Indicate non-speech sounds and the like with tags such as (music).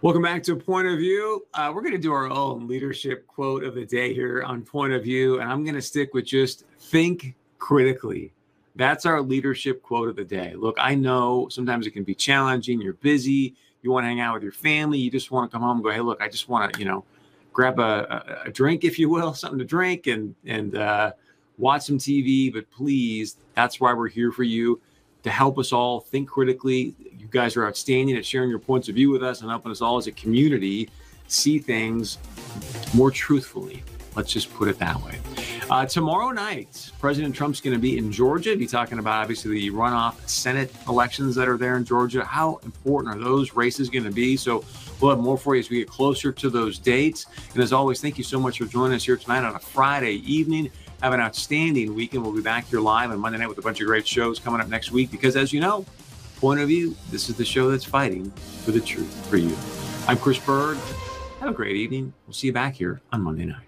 Welcome back to Point of View. Uh, we're going to do our own leadership quote of the day here on Point of View, and I'm going to stick with just think critically. That's our leadership quote of the day. Look, I know sometimes it can be challenging. You're busy. You want to hang out with your family. You just want to come home and go, hey, look, I just want to, you know, grab a, a, drink, if you will, (laughs) something to drink and, and, uh, watch some TV. But please, that's why we're here for you to help us all think critically. You guys are outstanding at sharing your points of view with us and helping us all as a community see things more truthfully. Let's just put it that way. Uh, tomorrow night, President Trump's going to be in Georgia, be talking about obviously the runoff Senate elections that are there in Georgia. How important are those races going to be? So we'll have more for you as we get closer to those dates. And as always, thank you so much for joining us here tonight on a Friday evening. Have an outstanding weekend. We'll be back here live on Monday night with a bunch of great shows coming up next week because, as you know, point of view, this is the show that's fighting for the truth for you. I'm Chris Berg. Have a great evening. We'll see you back here on Monday night.